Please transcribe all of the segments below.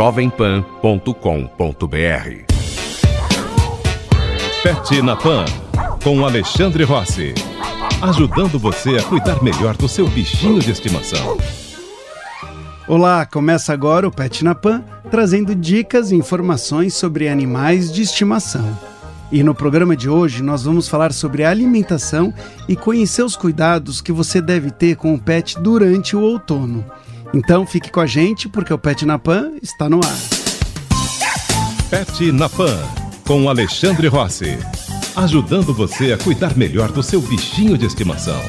jovempan.com.br Pet na Pan, com Alexandre Rossi. Ajudando você a cuidar melhor do seu bichinho de estimação. Olá, começa agora o Pet na Pan, trazendo dicas e informações sobre animais de estimação. E no programa de hoje nós vamos falar sobre alimentação e conhecer os cuidados que você deve ter com o pet durante o outono. Então fique com a gente porque o Pet na Pan está no ar. Pet na Pan, com Alexandre Rossi. Ajudando você a cuidar melhor do seu bichinho de estimação.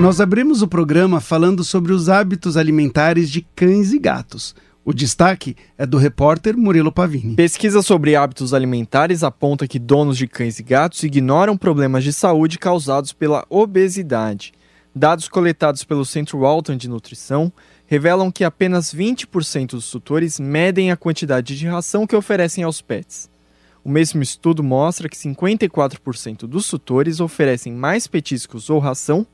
Nós abrimos o programa falando sobre os hábitos alimentares de cães e gatos. O destaque é do repórter Murilo Pavini. Pesquisa sobre hábitos alimentares aponta que donos de cães e gatos ignoram problemas de saúde causados pela obesidade. Dados coletados pelo Centro Walton de Nutrição revelam que apenas 20% dos tutores medem a quantidade de ração que oferecem aos pets. O mesmo estudo mostra que 54% dos tutores oferecem mais petiscos ou ração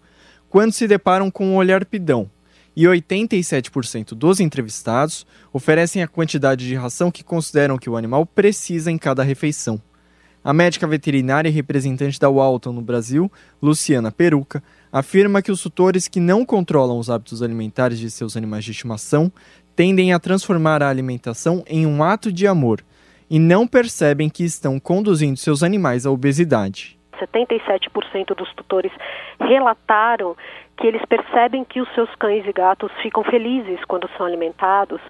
quando se deparam com um olhar pidão e 87% dos entrevistados oferecem a quantidade de ração que consideram que o animal precisa em cada refeição. A médica veterinária e representante da Walton no Brasil, Luciana Peruca, afirma que os tutores que não controlam os hábitos alimentares de seus animais de estimação tendem a transformar a alimentação em um ato de amor e não percebem que estão conduzindo seus animais à obesidade. 77% dos tutores relataram que eles percebem que os seus cães e gatos ficam felizes quando são alimentados.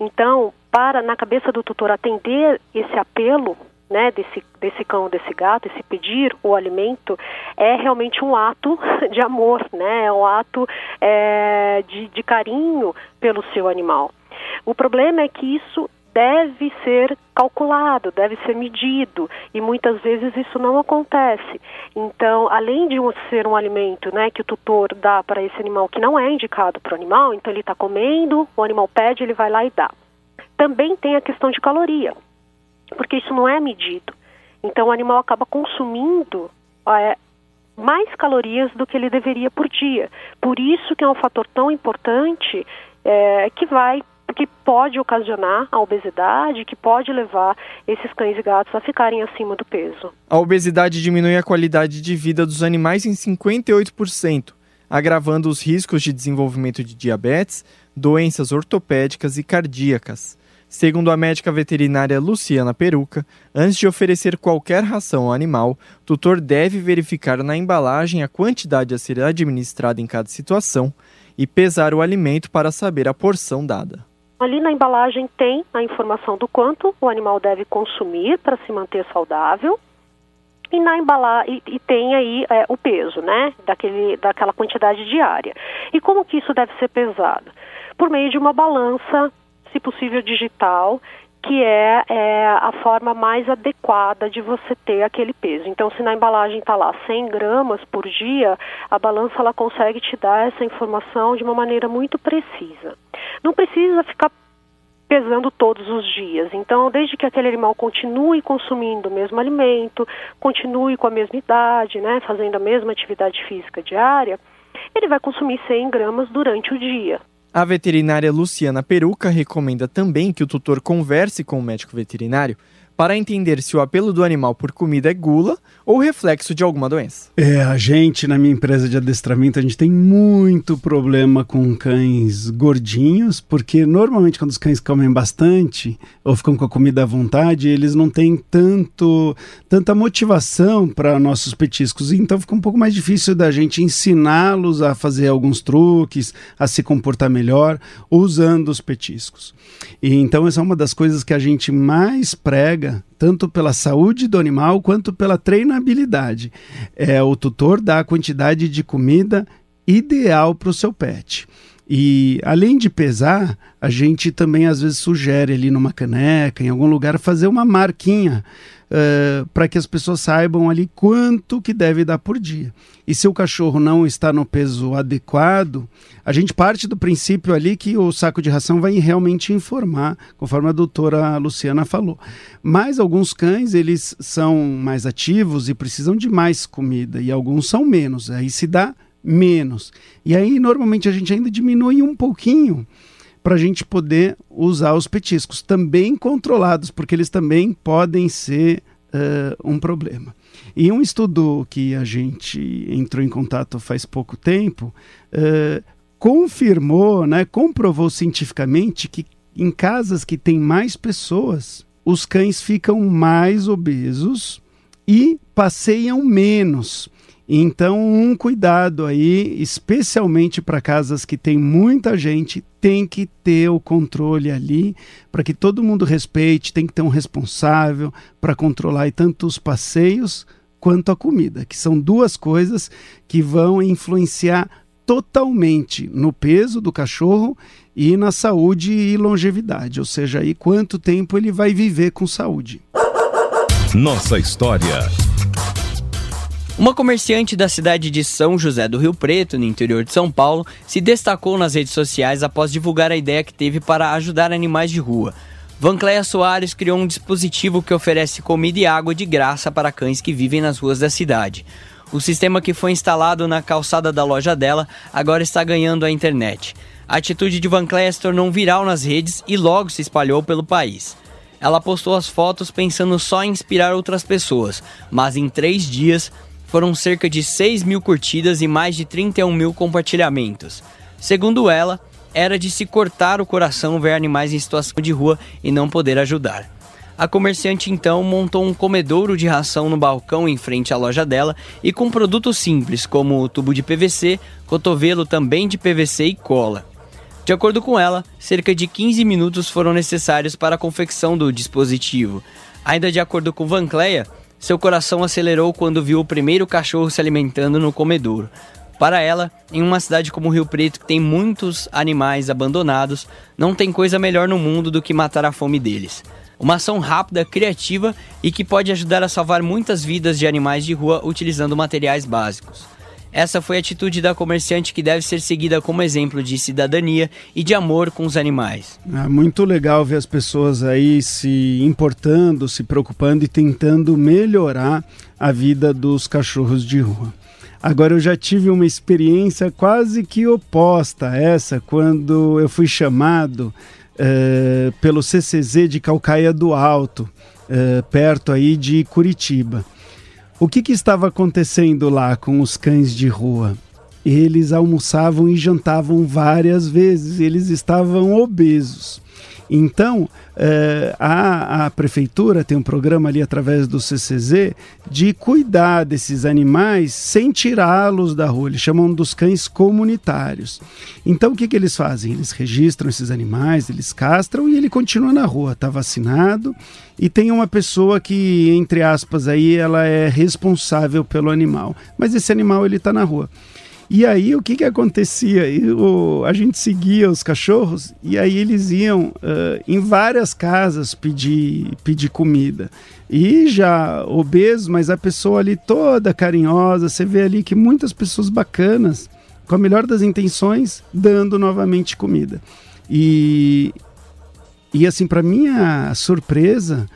Então, para na cabeça do tutor atender esse apelo né, desse, desse cão, desse gato, esse pedir o alimento, é realmente um ato de amor, né, é um ato é, de, de carinho pelo seu animal. O problema é que isso deve ser calculado, deve ser medido e muitas vezes isso não acontece. Então, além de ser um alimento, né, que o tutor dá para esse animal que não é indicado para o animal, então ele está comendo, o animal pede, ele vai lá e dá. Também tem a questão de caloria, porque isso não é medido. Então, o animal acaba consumindo é, mais calorias do que ele deveria por dia. Por isso que é um fator tão importante é, que vai que pode ocasionar a obesidade, que pode levar esses cães e gatos a ficarem acima do peso. A obesidade diminui a qualidade de vida dos animais em 58%, agravando os riscos de desenvolvimento de diabetes, doenças ortopédicas e cardíacas. Segundo a médica veterinária Luciana Peruca, antes de oferecer qualquer ração ao animal, o tutor deve verificar na embalagem a quantidade a ser administrada em cada situação e pesar o alimento para saber a porção dada. Ali na embalagem tem a informação do quanto o animal deve consumir para se manter saudável. E na embalagem e, tem aí é, o peso, né, daquele, daquela quantidade diária. E como que isso deve ser pesado? Por meio de uma balança, se possível digital, que é, é, a forma mais adequada de você ter aquele peso. Então, se na embalagem está lá 100 gramas por dia, a balança ela consegue te dar essa informação de uma maneira muito precisa. Não precisa ficar pesando todos os dias. Então, desde que aquele animal continue consumindo o mesmo alimento, continue com a mesma idade, né, fazendo a mesma atividade física diária, ele vai consumir 100 gramas durante o dia. A veterinária Luciana Peruca recomenda também que o tutor converse com o médico veterinário para entender se o apelo do animal por comida é gula ou reflexo de alguma doença. É, a gente, na minha empresa de adestramento, a gente tem muito problema com cães gordinhos, porque normalmente quando os cães comem bastante ou ficam com a comida à vontade, eles não têm tanto, tanta motivação para nossos petiscos. Então fica um pouco mais difícil da gente ensiná-los a fazer alguns truques, a se comportar melhor usando os petiscos. E então essa é uma das coisas que a gente mais prega tanto pela saúde do animal quanto pela treinabilidade. É, o tutor dá a quantidade de comida ideal para o seu pet. E além de pesar, a gente também às vezes sugere ali numa caneca, em algum lugar, fazer uma marquinha uh, para que as pessoas saibam ali quanto que deve dar por dia. E se o cachorro não está no peso adequado, a gente parte do princípio ali que o saco de ração vai realmente informar, conforme a doutora Luciana falou. Mas alguns cães, eles são mais ativos e precisam de mais comida, e alguns são menos. Aí se dá menos. E aí, normalmente, a gente ainda diminui um pouquinho para a gente poder usar os petiscos, também controlados, porque eles também podem ser uh, um problema. E um estudo que a gente entrou em contato faz pouco tempo uh, confirmou, né, comprovou cientificamente que em casas que tem mais pessoas, os cães ficam mais obesos e passeiam menos. Então, um cuidado aí, especialmente para casas que tem muita gente, tem que ter o controle ali, para que todo mundo respeite, tem que ter um responsável para controlar tanto os passeios quanto a comida, que são duas coisas que vão influenciar totalmente no peso do cachorro e na saúde e longevidade, ou seja, aí quanto tempo ele vai viver com saúde. Nossa história. Uma comerciante da cidade de São José do Rio Preto, no interior de São Paulo, se destacou nas redes sociais após divulgar a ideia que teve para ajudar animais de rua. Vancleia Soares criou um dispositivo que oferece comida e água de graça para cães que vivem nas ruas da cidade. O sistema que foi instalado na calçada da loja dela agora está ganhando a internet. A atitude de Vancleia se tornou viral nas redes e logo se espalhou pelo país. Ela postou as fotos pensando só em inspirar outras pessoas, mas em três dias foram cerca de 6 mil curtidas e mais de 31 mil compartilhamentos. Segundo ela, era de se cortar o coração ver animais em situação de rua e não poder ajudar. A comerciante então montou um comedouro de ração no balcão em frente à loja dela e com produtos simples como tubo de PVC, cotovelo também de PVC e cola. De acordo com ela, cerca de 15 minutos foram necessários para a confecção do dispositivo. Ainda de acordo com Van Cleia, seu coração acelerou quando viu o primeiro cachorro se alimentando no comedouro. Para ela, em uma cidade como Rio Preto, que tem muitos animais abandonados, não tem coisa melhor no mundo do que matar a fome deles. Uma ação rápida, criativa e que pode ajudar a salvar muitas vidas de animais de rua utilizando materiais básicos. Essa foi a atitude da comerciante que deve ser seguida como exemplo de cidadania e de amor com os animais. É muito legal ver as pessoas aí se importando, se preocupando e tentando melhorar a vida dos cachorros de rua. Agora eu já tive uma experiência quase que oposta a essa quando eu fui chamado uh, pelo CCZ de Calcaia do Alto, uh, perto aí de Curitiba. O que, que estava acontecendo lá com os cães de rua? Eles almoçavam e jantavam várias vezes, eles estavam obesos. Então, eh, a, a, prefeitura tem um programa ali através do CCZ de cuidar desses animais sem tirá-los da rua. Eles chamam dos cães comunitários. Então, o que, que eles fazem? Eles registram esses animais, eles castram e ele continua na rua, está vacinado. E tem uma pessoa que, entre aspas, aí ela é responsável pelo animal. Mas esse animal ele está na rua. E aí o que, que acontecia? o, a gente seguia os cachorros e aí eles iam uh, em várias casas pedir, pedir comida. E já obeso, mas a pessoa ali toda carinhosa, você vê ali que muitas pessoas bacanas, com a melhor das intenções, dando novamente comida. E, e assim, para minha surpresa,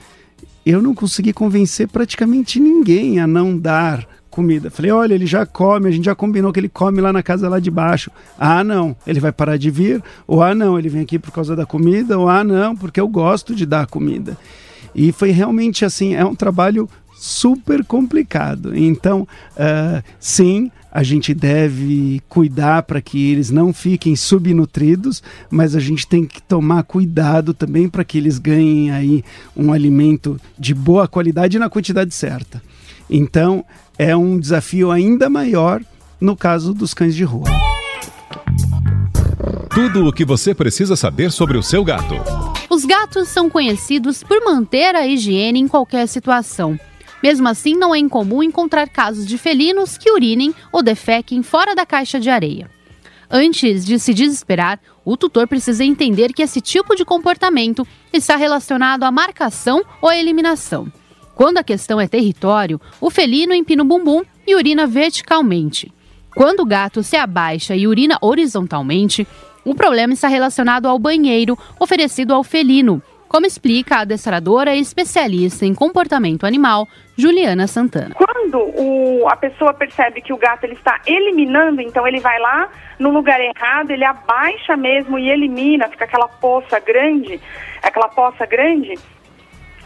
eu não consegui convencer praticamente ninguém a não dar comida. Falei, olha, ele já come, a gente já combinou que ele come lá na casa lá de baixo. Ah, não, ele vai parar de vir, ou ah, não, ele vem aqui por causa da comida, ou ah, não, porque eu gosto de dar comida. E foi realmente assim, é um trabalho super complicado. Então, uh, sim, a gente deve cuidar para que eles não fiquem subnutridos, mas a gente tem que tomar cuidado também para que eles ganhem aí um alimento de boa qualidade e na quantidade certa. Então, é um desafio ainda maior no caso dos cães de rua. Tudo o que você precisa saber sobre o seu gato. Os gatos são conhecidos por manter a higiene em qualquer situação. Mesmo assim, não é incomum encontrar casos de felinos que urinem ou defequem fora da caixa de areia. Antes de se desesperar, o tutor precisa entender que esse tipo de comportamento está relacionado à marcação ou à eliminação. Quando a questão é território, o felino empina o bumbum e urina verticalmente. Quando o gato se abaixa e urina horizontalmente, o problema está relacionado ao banheiro oferecido ao felino, como explica a adestradora e especialista em comportamento animal, Juliana Santana. Quando o, a pessoa percebe que o gato ele está eliminando, então ele vai lá no lugar errado, ele abaixa mesmo e elimina, fica aquela poça grande, aquela poça grande.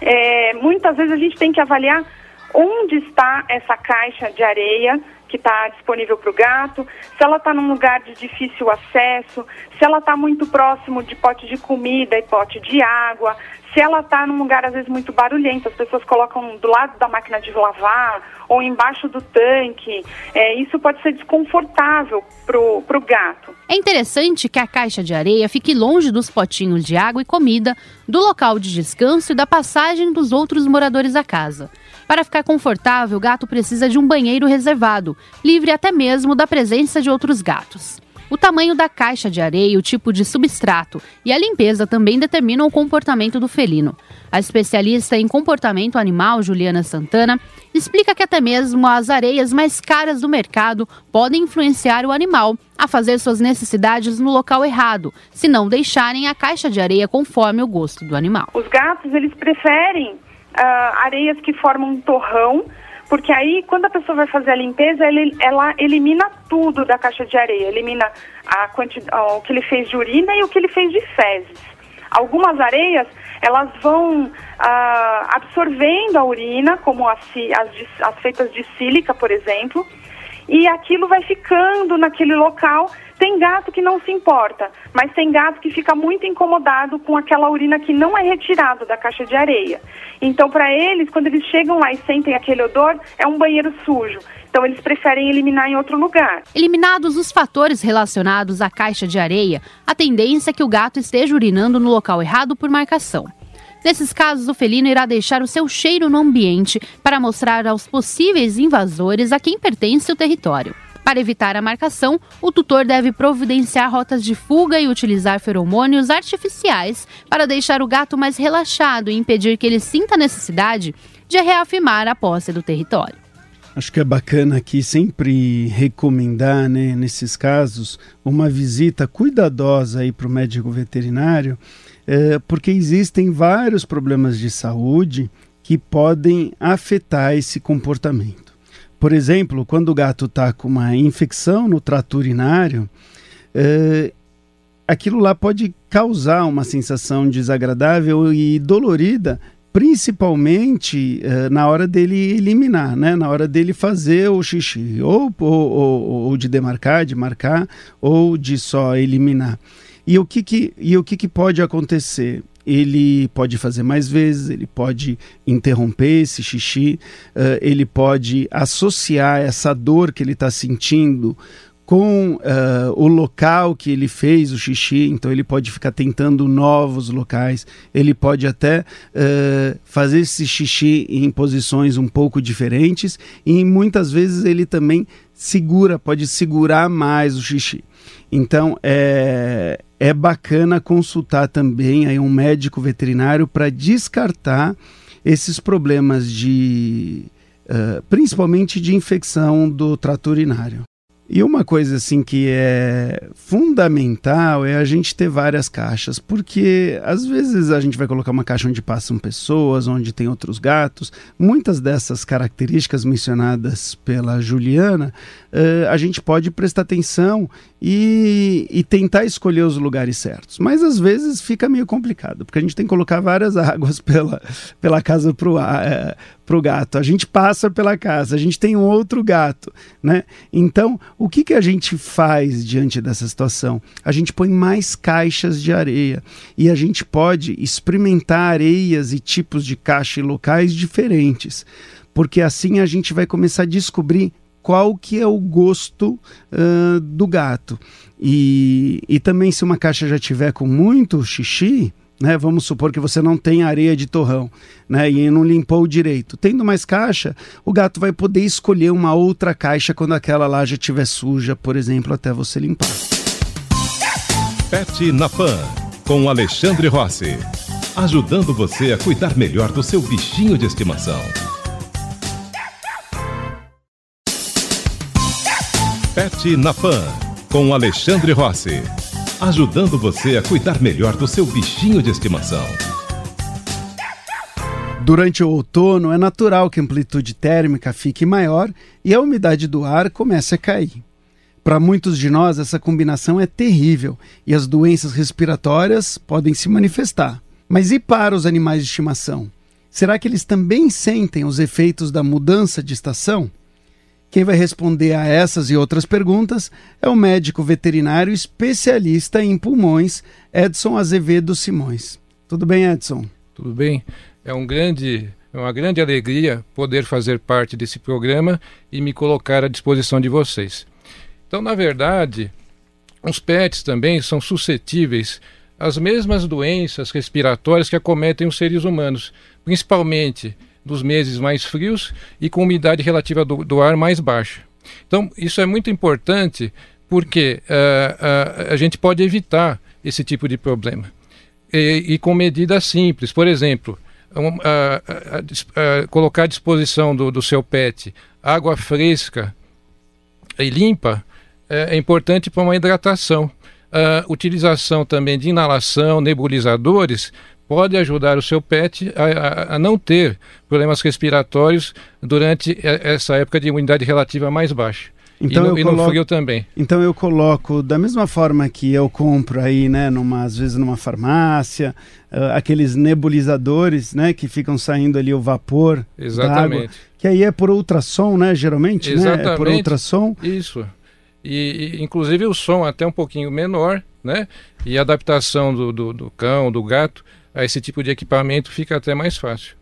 É, muitas vezes a gente tem que avaliar onde está essa caixa de areia que está disponível para o gato, se ela está num lugar de difícil acesso, se ela está muito próximo de pote de comida e pote de água, se ela está num lugar às vezes muito barulhento, as pessoas colocam do lado da máquina de lavar ou embaixo do tanque, é, isso pode ser desconfortável pro, pro gato. É interessante que a caixa de areia fique longe dos potinhos de água e comida, do local de descanso e da passagem dos outros moradores da casa. Para ficar confortável, o gato precisa de um banheiro reservado, livre até mesmo da presença de outros gatos. O tamanho da caixa de areia, o tipo de substrato e a limpeza também determinam o comportamento do felino. A especialista em comportamento animal, Juliana Santana, explica que até mesmo as areias mais caras do mercado podem influenciar o animal a fazer suas necessidades no local errado, se não deixarem a caixa de areia conforme o gosto do animal. Os gatos, eles preferem uh, areias que formam um torrão porque aí, quando a pessoa vai fazer a limpeza, ela, ela elimina tudo da caixa de areia. Elimina a quantidade, o que ele fez de urina e o que ele fez de fezes. Algumas areias, elas vão ah, absorvendo a urina, como as, as, as feitas de sílica, por exemplo, e aquilo vai ficando naquele local. Tem gato que não se importa, mas tem gato que fica muito incomodado com aquela urina que não é retirada da caixa de areia. Então, para eles, quando eles chegam lá e sentem aquele odor, é um banheiro sujo. Então, eles preferem eliminar em outro lugar. Eliminados os fatores relacionados à caixa de areia, a tendência é que o gato esteja urinando no local errado por marcação. Nesses casos, o felino irá deixar o seu cheiro no ambiente para mostrar aos possíveis invasores a quem pertence o território. Para evitar a marcação, o tutor deve providenciar rotas de fuga e utilizar feromônios artificiais para deixar o gato mais relaxado e impedir que ele sinta a necessidade de reafirmar a posse do território. Acho que é bacana aqui sempre recomendar, né, nesses casos, uma visita cuidadosa para o médico veterinário é, porque existem vários problemas de saúde que podem afetar esse comportamento. Por exemplo, quando o gato está com uma infecção no trato urinário, é, aquilo lá pode causar uma sensação desagradável e dolorida, principalmente é, na hora dele eliminar, né? na hora dele fazer o xixi, ou, ou, ou, ou de demarcar, de marcar, ou de só eliminar. E o que, que, e o que, que pode acontecer? Ele pode fazer mais vezes, ele pode interromper esse xixi, uh, ele pode associar essa dor que ele está sentindo com uh, o local que ele fez o xixi, então ele pode ficar tentando novos locais, ele pode até uh, fazer esse xixi em posições um pouco diferentes. E muitas vezes ele também segura, pode segurar mais o xixi. Então é, é bacana consultar também aí um médico veterinário para descartar esses problemas de uh, principalmente de infecção do trato urinário. E uma coisa assim que é fundamental é a gente ter várias caixas, porque às vezes a gente vai colocar uma caixa onde passam pessoas, onde tem outros gatos. Muitas dessas características mencionadas pela Juliana, uh, a gente pode prestar atenção e, e, tentar escolher os lugares certos. Mas às vezes fica meio complicado, porque a gente tem que colocar várias águas pela, pela casa para o é, gato. A gente passa pela casa, a gente tem um outro gato. Né? Então, o que, que a gente faz diante dessa situação? A gente põe mais caixas de areia e a gente pode experimentar areias e tipos de caixa e locais diferentes porque assim a gente vai começar a descobrir qual que é o gosto uh, do gato. E, e também se uma caixa já tiver com muito xixi, né, vamos supor que você não tem areia de torrão né, e não limpou direito. Tendo mais caixa, o gato vai poder escolher uma outra caixa quando aquela lá já estiver suja, por exemplo, até você limpar. Pet na Pan, com Alexandre Rossi. Ajudando você a cuidar melhor do seu bichinho de estimação. Pet na Pan, com Alexandre Rossi. Ajudando você a cuidar melhor do seu bichinho de estimação. Durante o outono, é natural que a amplitude térmica fique maior e a umidade do ar comece a cair. Para muitos de nós, essa combinação é terrível e as doenças respiratórias podem se manifestar. Mas e para os animais de estimação? Será que eles também sentem os efeitos da mudança de estação? Quem vai responder a essas e outras perguntas é o médico veterinário especialista em pulmões, Edson Azevedo Simões. Tudo bem, Edson? Tudo bem. É um grande, é uma grande alegria poder fazer parte desse programa e me colocar à disposição de vocês. Então, na verdade, os pets também são suscetíveis às mesmas doenças respiratórias que acometem os seres humanos, principalmente dos meses mais frios e com umidade relativa do, do ar mais baixa. Então, isso é muito importante porque uh, uh, a gente pode evitar esse tipo de problema. E, e com medidas simples, por exemplo, um, uh, colocar à disposição do, do, seu pet água fresca e limpa é, é importante para uma hidratação. Utilização também de inalação, nebulizadores, pode ajudar o seu pet a, a, a, não ter problemas respiratórios durante essa época de imunidade relativa mais baixa. Então e, no, eu coloco, e no também. Então eu coloco da mesma forma que eu compro aí, né, numa, às vezes numa farmácia, uh, aqueles nebulizadores, né, que ficam saindo ali o vapor Exatamente. Água, que aí é por ultrassom, né, geralmente, Exatamente. né, é por ultrassom. Isso. E, e, inclusive o som até um pouquinho menor, né, e a adaptação do, do, do cão, do gato, a esse tipo de equipamento fica até mais fácil.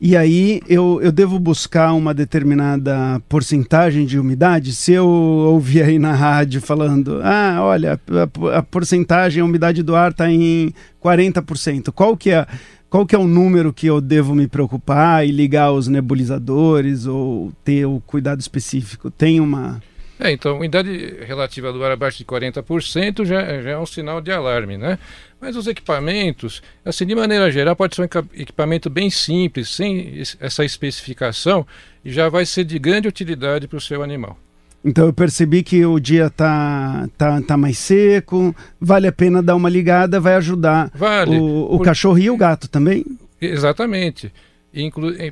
E aí eu, eu devo buscar uma determinada porcentagem de umidade? Se eu ouvir aí na rádio falando, ah, olha, a, a porcentagem, a umidade do ar está em 40%, qual que é qual que é o número que eu devo me preocupar e ligar os nebulizadores ou ter o cuidado específico? Tem uma é, então, umidade relativa do ar abaixo de 40% já, já é um sinal de alarme, né? Mas os equipamentos, assim, de maneira geral, pode ser um equipamento bem simples, sem essa especificação, e já vai ser de grande utilidade para o seu animal. Então eu percebi que o dia tá, tá, tá mais seco, vale a pena dar uma ligada, vai ajudar vale, o, o por... cachorro e o gato também? Exatamente.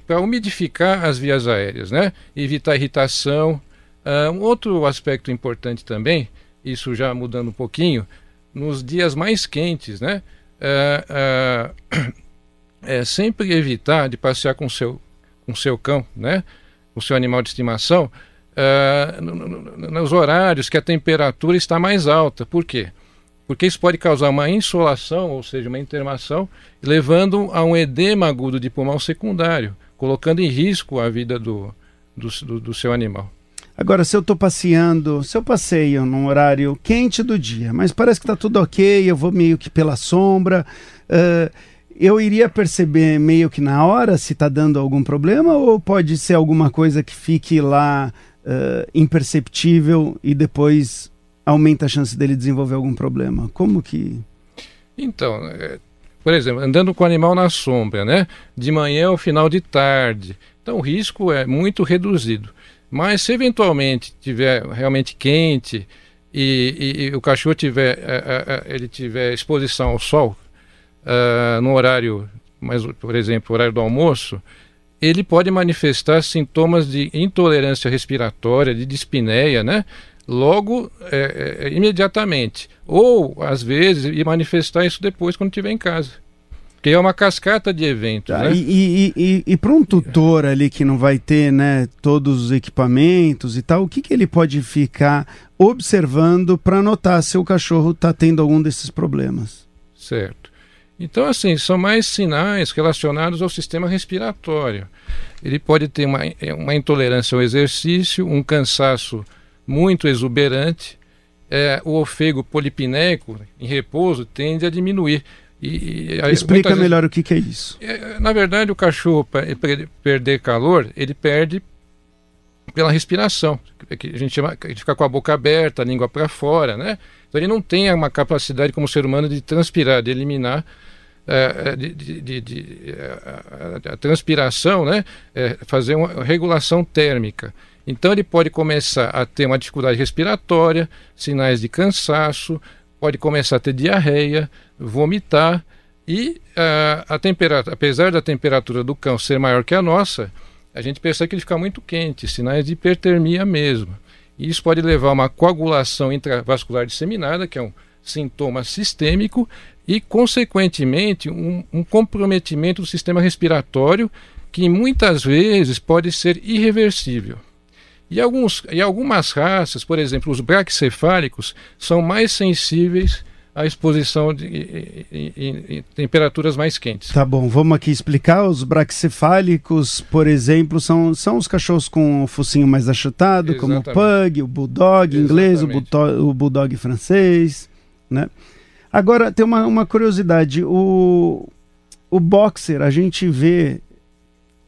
Para umidificar as vias aéreas, né? Evitar irritação, Uh, um outro aspecto importante também, isso já mudando um pouquinho, nos dias mais quentes, né? Uh, uh, é sempre evitar de passear com seu com seu cão, né? Com seu animal de estimação, nos horários que a temperatura está mais alta. Por quê? Porque isso pode causar uma insolação, ou seja, uma intermação, levando a um edema agudo de pulmão secundário, colocando em risco a vida do, do, do, do seu animal. Agora, se eu estou passeando, se eu passeio num horário quente do dia, mas parece que está tudo ok, eu vou meio que pela sombra, uh, eu iria perceber meio que na hora se está dando algum problema ou pode ser alguma coisa que fique lá uh, imperceptível e depois aumenta a chance dele desenvolver algum problema? Como que. Então, é, por exemplo, andando com o animal na sombra, né? De manhã ou final de tarde. Então o risco é muito reduzido. Mas se eventualmente tiver realmente quente e, e, e o cachorro tiver, uh, uh, ele tiver exposição ao sol no horário, mas, por exemplo, horário do almoço, ele pode manifestar sintomas de intolerância respiratória, de dispneia, né? Logo, é, é, imediatamente. Ou, às vezes, e manifestar isso depois quando estiver em casa. Porque é uma cascata de eventos. Tá, né? E, e, e, e para um tutor ali que não vai ter né, todos os equipamentos e tal, o que, que ele pode ficar observando para notar se o cachorro está tendo algum desses problemas? Certo. Então, assim, são mais sinais relacionados ao sistema respiratório. Ele pode ter uma, é, uma intolerância ao exercício, um cansaço muito exuberante, é, o ofego polipneico em repouso tende a diminuir. E, Explica melhor vezes, o que, que, é isso. É, na verdade, o cachorro, para perder calor, ele perde pela respiração. É que a gente chama, gente fica com a boca aberta, a língua para fora, né? Então ele não tem uma capacidade como ser humano de transpirar, de eliminar é, de, de, de, a, a, transpiração, né? É, fazer uma regulação térmica. Então ele pode começar a ter uma dificuldade respiratória, sinais de cansaço, pode começar a ter diarreia, vomitar e uh, a temperatura, apesar da temperatura do cão ser maior que a nossa, a gente percebe que ele fica muito quente, sinais de hipertermia mesmo. E isso pode levar a uma coagulação intravascular disseminada, que é um sintoma sistêmico, e, consequentemente, um, um comprometimento do sistema respiratório que muitas vezes pode ser irreversível. E, alguns, e algumas raças, por exemplo, os braquicefálicos, são mais sensíveis a exposição de, em, temperaturas mais quentes. Tá bom, vamos aqui explicar. Os braquicefálicos, por exemplo, são, são os cachorros com o focinho mais achatado, Exatamente. como o pug, o bulldog Exatamente. inglês, o bulldog, o bulldog francês, né? Agora, tem uma, uma curiosidade. O, o boxer, a gente vê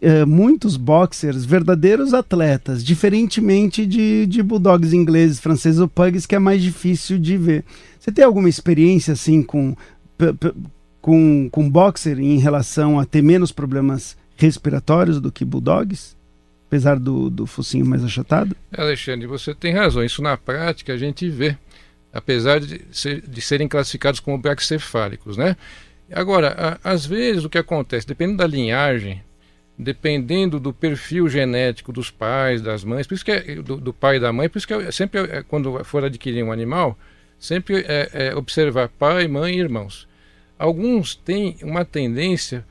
é, muitos boxers, verdadeiros atletas, diferentemente de, de bulldogs ingleses, franceses ou pugs, que é mais difícil de ver. Você tem alguma experiência assim com, com, com boxer em relação a ter menos problemas respiratórios do que bulldogs? Apesar do, do focinho mais achatado? Alexandre, você tem razão. Isso na prática a gente vê, apesar de, ser, de serem classificados como braquicefálicos, né? Agora, a, às vezes o que acontece, dependendo da linhagem, dependendo do perfil genético dos pais, das mães, por isso que é, do, do pai e da mãe, por isso que é, sempre é, quando for adquirir um animal, sempre é, é, observar pai, mãe e irmãos. Alguns têm uma tendência,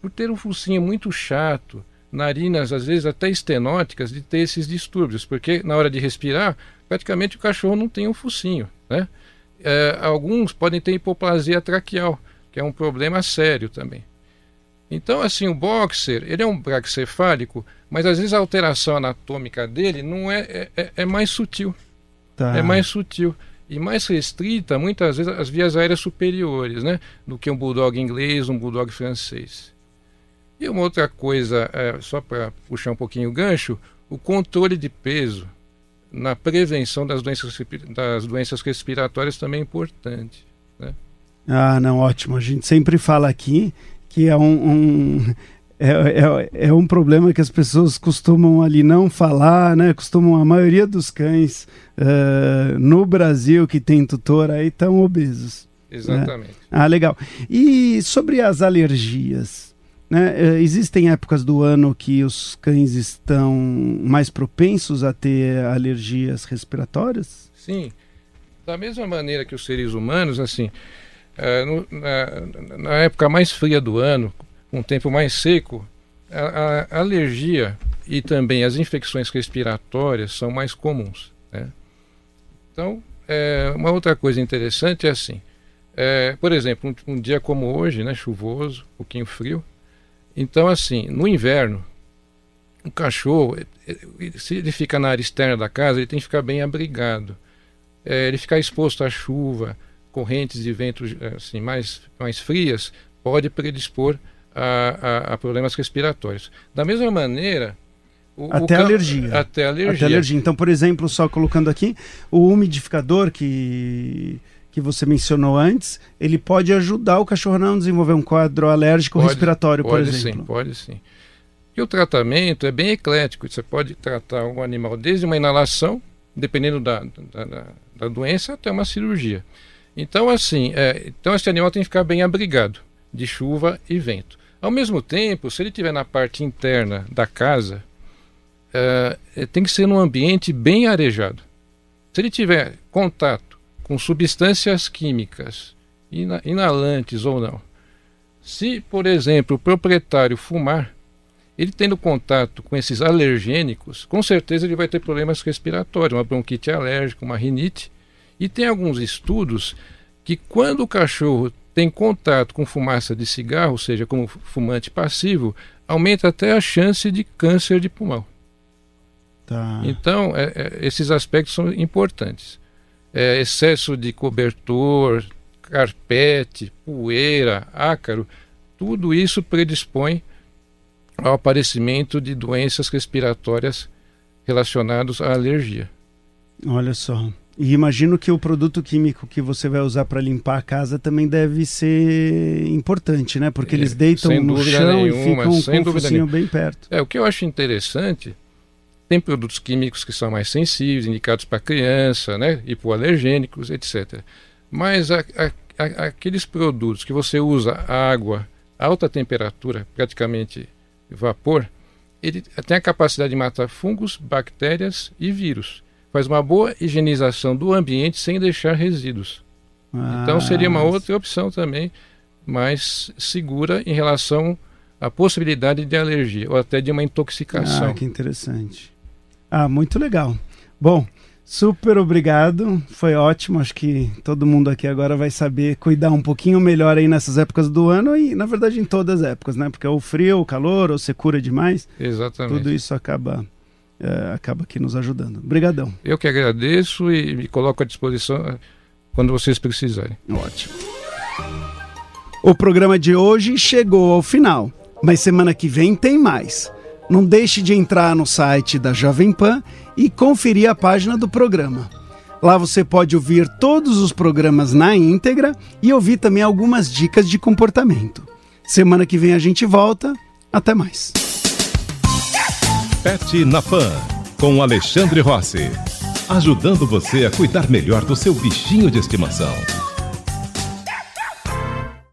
por ter um focinho muito chato, narinas às vezes até estenóticas, de ter esses distúrbios, porque na hora de respirar, praticamente o cachorro não tem um focinho. Né? É, alguns podem ter hipoplasia traqueal, que é um problema sério também. Então, assim, o boxer, ele é um braquicefálico, mas às vezes a alteração anatômica dele não é, é, é, é mais sutil. Tá. É mais sutil. E mais restrita, muitas vezes, as vias aéreas superiores, né? Do que um bulldog inglês, um bulldog francês. E uma outra coisa, é, só para puxar um pouquinho o gancho, o controle de peso na prevenção das doenças, das doenças respiratórias também é importante. Né? Ah, não, ótimo. A gente sempre fala aqui que é um, um é, é, é, um problema que as pessoas costumam ali não falar, né? Costumam, a maioria dos cães uh, no Brasil que tem tutor aí estão obesos. Né? Exatamente. Né? Ah, legal. E sobre as alergias, né? Uh, existem épocas do ano que os cães estão mais propensos a ter alergias respiratórias? Sim. Da mesma maneira que os seres humanos, assim, uh, no, na, na época mais fria do ano, um tempo mais seco, a, a, alergia e também as infecções respiratórias são mais comuns. Né? Então, é, uma outra coisa interessante é assim, é, por exemplo, um, um, dia como hoje, né, chuvoso, um pouquinho frio, então assim, no inverno, um cachorro, se ele fica na área externa da casa, ele tem que ficar bem abrigado. É, ele ficar exposto à chuva, correntes de ventos assim, mais, mais frias, pode predispor a, a, a problemas respiratórios. Da mesma maneira, o, até o alergia. Até alergia. Até alergia. Então, por exemplo, só colocando aqui, o umidificador que, que você mencionou antes, ele pode ajudar o cachorro a não desenvolver um quadro alérgico pode, respiratório, pode por exemplo. Sim, pode sim. E o tratamento é bem eclético. Você pode tratar um animal desde uma inalação, dependendo da, da, da, da doença, até uma cirurgia. Então, assim, é, então esse animal tem que ficar bem abrigado de chuva e vento. Ao mesmo tempo, se ele estiver na parte interna da casa, uh, tem que ser num ambiente bem arejado. Se ele tiver contato com substâncias químicas, inalantes ou não, se, por exemplo, o proprietário fumar, ele tendo contato com esses alergênicos, com certeza ele vai ter problemas respiratórios, uma bronquite alérgica, uma rinite. E tem alguns estudos que quando o cachorro tem contato com fumaça de cigarro, ou seja, como fumante passivo, aumenta até a chance de câncer de pulmão. Tá. Então, é, é, esses aspectos são importantes. É, excesso de cobertor, carpete, poeira, ácaro, tudo isso predispõe ao aparecimento de doenças respiratórias relacionadas à alergia. Olha só. E imagino que o produto químico que você vai usar para limpar a casa também deve ser importante, né? Porque eles deitam Sem no chão nenhuma, e ficam sem com o focinho nenhuma. bem perto. É, o que eu acho interessante, tem produtos químicos que são mais sensíveis, indicados para criança, né, hipoalergênicos, etc. Mas a- a- a- aqueles produtos que você usa água, alta temperatura, praticamente vapor, ele tem a capacidade de matar fungos, bactérias e vírus. Faz uma boa higienização do ambiente sem deixar resíduos. Então seria uma Ah, outra opção também, mais segura em relação à possibilidade de alergia ou até de uma intoxicação. Ah, que interessante. Ah, muito legal. Bom, super obrigado. Foi ótimo. Acho que todo mundo aqui agora vai saber cuidar um pouquinho melhor aí nessas épocas do ano e, na verdade, em todas as épocas, né? Porque o frio, o calor, ou você cura demais, Exatamente. tudo isso acaba, eh, acaba aqui nos ajudando. Obrigadão. Eu que agradeço e me coloco à disposição eh, quando vocês precisarem. Ótimo. O programa de hoje chegou ao final, mas semana que vem tem mais. Não deixe de entrar no site da Jovem Pan e conferir a página do programa. Lá você pode ouvir todos os programas na íntegra e ouvir também algumas dicas de comportamento. Semana que vem a gente volta. Até mais. Pet na Pan, com Alexandre Rossi. Ajudando você a cuidar melhor do seu bichinho de estimação.